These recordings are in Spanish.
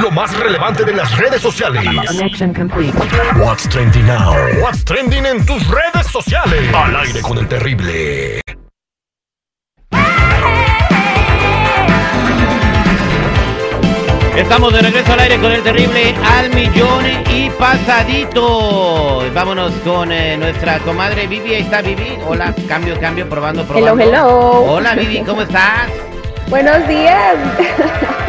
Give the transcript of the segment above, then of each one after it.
Lo más relevante de las redes sociales. Connection complete. What's trending now? What's trending en tus redes sociales. Al aire con el terrible. Estamos de regreso al aire con el terrible al millón y pasadito. Vámonos con eh, nuestra comadre Vivi. Ahí está Vivi. Hola, cambio, cambio, probando, probando. Hello, hello. Hola Vivi, ¿cómo estás? Buenos días.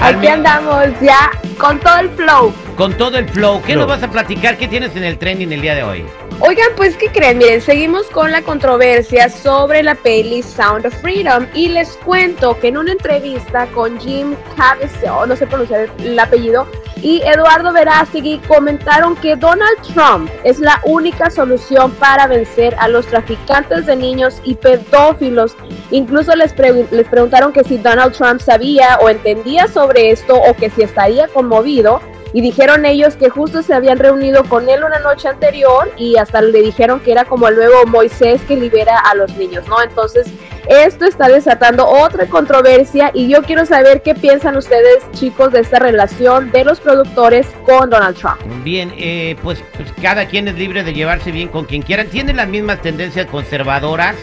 Al Aquí andamos ya con todo el flow. Con todo el flow. ¿Qué Flow. nos vas a platicar? ¿Qué tienes en el trending el día de hoy? Oigan, pues, ¿qué creen? Miren, seguimos con la controversia sobre la peli Sound of Freedom y les cuento que en una entrevista con Jim Caviezel, no sé pronunciar el apellido, y Eduardo Verástegui comentaron que Donald Trump es la única solución para vencer a los traficantes de niños y pedófilos. Incluso les, les preguntaron que si Donald Trump sabía o entendía sobre esto o que si estaría conmovido y dijeron ellos que justo se habían reunido con él una noche anterior y hasta le dijeron que era como el nuevo Moisés que libera a los niños, ¿no? Entonces, esto está desatando otra controversia y yo quiero saber qué piensan ustedes, chicos, de esta relación de los productores con Donald Trump. Bien, eh, pues, pues cada quien es libre de llevarse bien con quien quieran. Tienen las mismas tendencias conservadoras.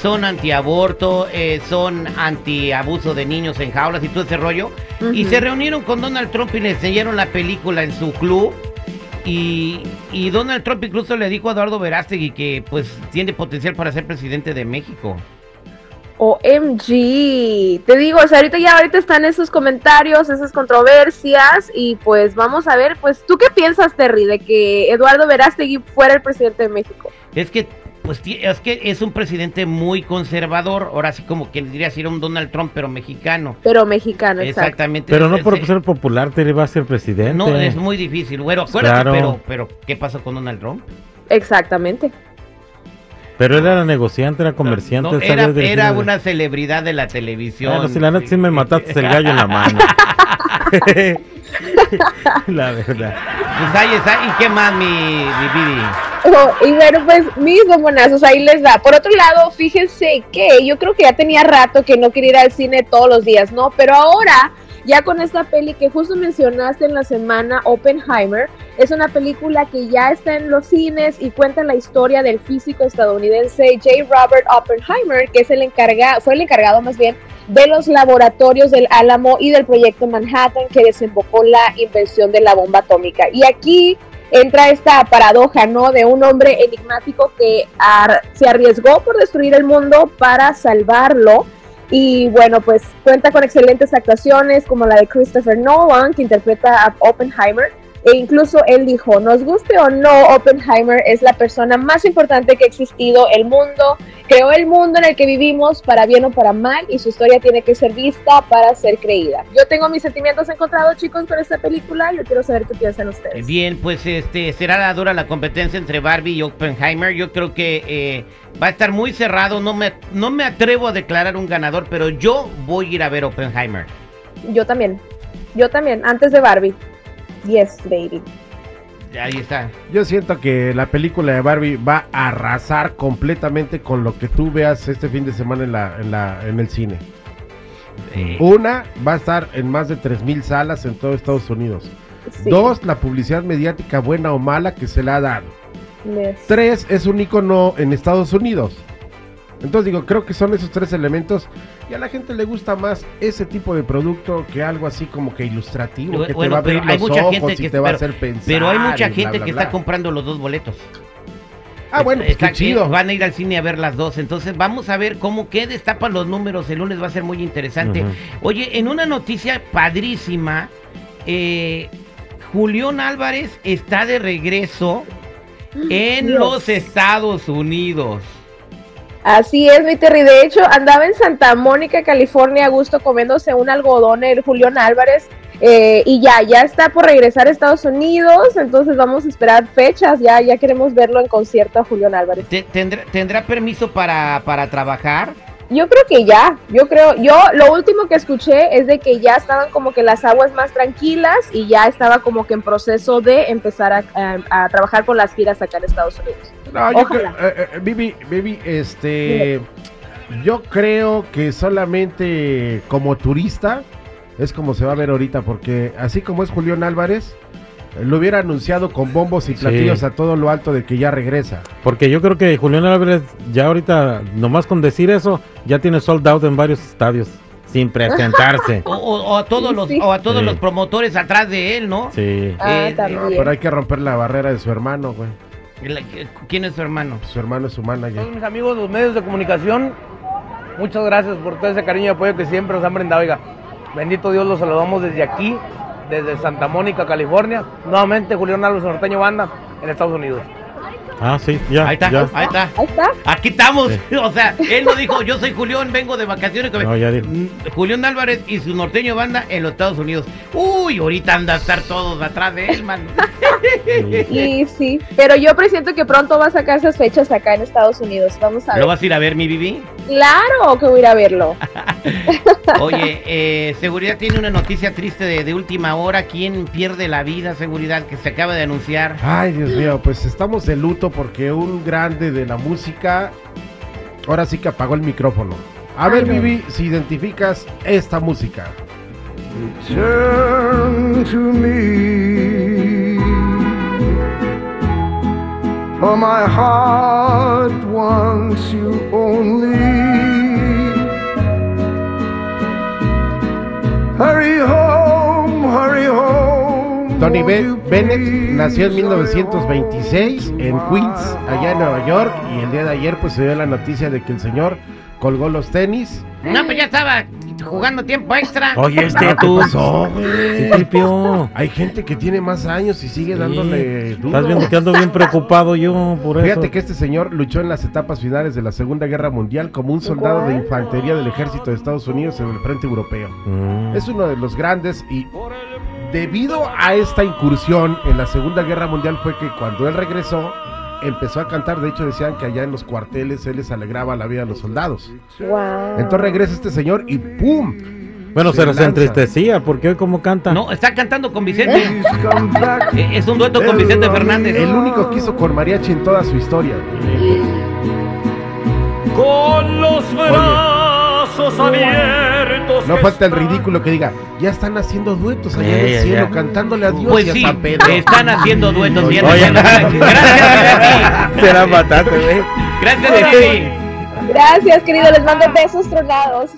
Son antiaborto, eh, son antiabuso de niños en jaulas y todo ese rollo. Y se reunieron con Donald Trump y le enseñaron la película en su club. Y, y Donald Trump incluso le dijo a Eduardo Verástegui que pues tiene potencial para ser presidente de México. OMG, te digo, o sea, ahorita ya ahorita están esos comentarios, esas controversias y pues vamos a ver, pues tú qué piensas, Terry, de que Eduardo Verástegui fuera el presidente de México? Es que pues es que es un presidente muy conservador, ahora sí como que diría si era un Donald Trump pero mexicano. Pero mexicano. Exactamente. Pero no Es- por es- ser popular, Tere va a ser presidente. No, es muy difícil. Bueno, acuérdate, Claro. pero, pero ¿qué pasó con Donald Trump? Exactamente. Pero él era negociante, era comerciante. No, era, una celebridad de la televisión. Bueno, si la neta sí me mataste el gallo en la mano. la verdad. Pues ahí está. ¿Y qué más, mi, mi Vivi? Oh, y bueno, pues mis bombonazos, ahí les da. Por otro lado, fíjense que yo creo que ya tenía rato que no quería ir al cine todos los días, ¿no? Pero ahora, ya con esta peli que justo mencionaste en la semana, Oppenheimer, es una película que ya está en los cines y cuenta la historia del físico estadounidense J. Robert Oppenheimer, que es el encargado, fue el encargado más bien de los laboratorios del Álamo y del proyecto Manhattan que desembocó la invención de la bomba atómica. Y aquí entra esta paradoja, ¿no? De un hombre enigmático que ar- se arriesgó por destruir el mundo para salvarlo. Y bueno, pues cuenta con excelentes actuaciones como la de Christopher Nolan, que interpreta a Oppenheimer. E incluso él dijo, nos guste o no, Oppenheimer es la persona más importante que ha existido el mundo, creó el mundo en el que vivimos para bien o para mal y su historia tiene que ser vista para ser creída. Yo tengo mis sentimientos encontrados, chicos, con esta película. Yo quiero saber qué piensan ustedes. Bien, pues este será la dura la competencia entre Barbie y Oppenheimer. Yo creo que eh, va a estar muy cerrado. No me, no me atrevo a declarar un ganador, pero yo voy a ir a ver Oppenheimer. Yo también. Yo también, antes de Barbie. Yes, baby. Ahí está. Yo siento que la película de Barbie va a arrasar completamente con lo que tú veas este fin de semana en, la, en, la, en el cine. Eh, Una, va a estar en más de 3.000 salas en todo Estados Unidos. Sí. Dos, la publicidad mediática buena o mala que se le ha dado. Yes. Tres, es un icono en Estados Unidos. Entonces digo, creo que son esos tres elementos y a la gente le gusta más ese tipo de producto que algo así como que ilustrativo, que te va a abrir los mucha ojos gente y que- te va a hacer pensar. pero hay mucha bla, gente bla, que bla. está comprando los dos boletos. Ah, bueno, pues qué Está- chido. Van a ir al cine a ver las dos. Entonces vamos a ver cómo qué destapan los números. El lunes va a ser muy interesante. Oye, en una noticia padrísima, eh, Julián Álvarez está de regreso en Dios. los Estados Unidos. Así es, mi Terry. De hecho, andaba en Santa Mónica, California, a gusto comiéndose un algodón el Julián Álvarez. eh, y ya, ya está por regresar a Estados Unidos. Entonces vamos a esperar fechas. Ya, ya queremos verlo en concierto a Julián Álvarez. Te- ¿Tendrá, tendrá permiso para, para trabajar? Yo creo que ya, yo creo, yo lo último que escuché es de que ya estaban como que las aguas más tranquilas y ya estaba como que en proceso de empezar a, a- a trabajar con las giras acá en Estados Unidos. No, yo creo, eh, eh, Vivi, Vivi, este, yo creo que solamente como turista es como se va a ver ahorita, porque así como es Julián Álvarez, eh, lo hubiera anunciado con bombos y Sí. platillos a todo lo alto de que ya regresa. Porque yo creo que Julián Álvarez ya ahorita, nomás con decir eso, ya tiene sold out en varios estadios sin presentarse. O, o- o a todos Sí, los, sí. o a todos Sí. los promotores atrás de él, ¿no? Sí. Ah, Eh, también. Pero hay que romper la barrera de su hermano, güey. La- ¿Quién es su hermano? Su hermano es su manager. Todos mis amigos de los medios de comunicación, muchas gracias por todo ese cariño y apoyo que siempre nos han brindado. Oiga, bendito Dios, los saludamos desde aquí, desde Santa Mónica, California. Nuevamente, Julián Álvarez Norteño Banda, en Estados Unidos. Ah, sí, ya. Ahí está, ya. ahí está. Ahí está. Aquí estamos. Sí. O sea, él no dijo, yo soy Julián, vengo de vacaciones. No, ya dijo. Mm, Julián Álvarez y su norteño banda en los Estados Unidos. Uy, ahorita anda a estar todos atrás de él, man. Sí. Y sí, pero yo presiento que pronto va a sacar esas fechas acá en Estados Unidos. Vamos a ¿Lo ver. vas a ir a ver, mi Bibi? Claro que voy a ir a verlo. Oye, eh, Seguridad tiene una noticia triste de, de última hora. ¿Quién pierde la vida, Seguridad, que se acaba de anunciar? Ay, Dios mío, pues estamos de luto porque un grande de la música ahora sí que apagó el micrófono. A ver. Vivi, si identificas esta música. Turn to me, for my heart wants you only. Tony Be- Bennett nació en Hurry 1926 home en Queens, allá en Nueva York, y el día de ayer pues se dio la noticia de que el señor colgó los tenis. No, pues ya estaba jugando tiempo extra. Oye, este ¿Qué tú. tripió. Hay gente que tiene más años y sigue Sí. dándole duro. Estás viendo que ando bien preocupado yo por eso. Fíjate que este señor luchó en las etapas finales de la Segunda Guerra Mundial como un soldado de infantería del ejército de Estados Unidos en el frente europeo. Mm. Es uno de los grandes y debido a esta incursión en la Segunda Guerra Mundial fue que cuando él regresó empezó a cantar, de hecho decían que allá en los cuarteles él les alegraba la vida a los soldados. Wow. Entonces regresa este señor y ¡pum! Bueno, se se entristecía porque hoy como canta. No, está cantando con Vicente. Eh, Es un dueto con Vicente Fernández. El único que hizo con mariachi en toda su historia. Con los brazos abiertos. No falta el ridículo que diga, ya están haciendo duetos allá en el ya, cielo, ya. cantándole a Dios Pues y a sí, San Pedro. están haciendo duetos. Bien. Gracias. Será matante, güey. Gracias, Vivi. Gracias, querido. Les mando besos tronados.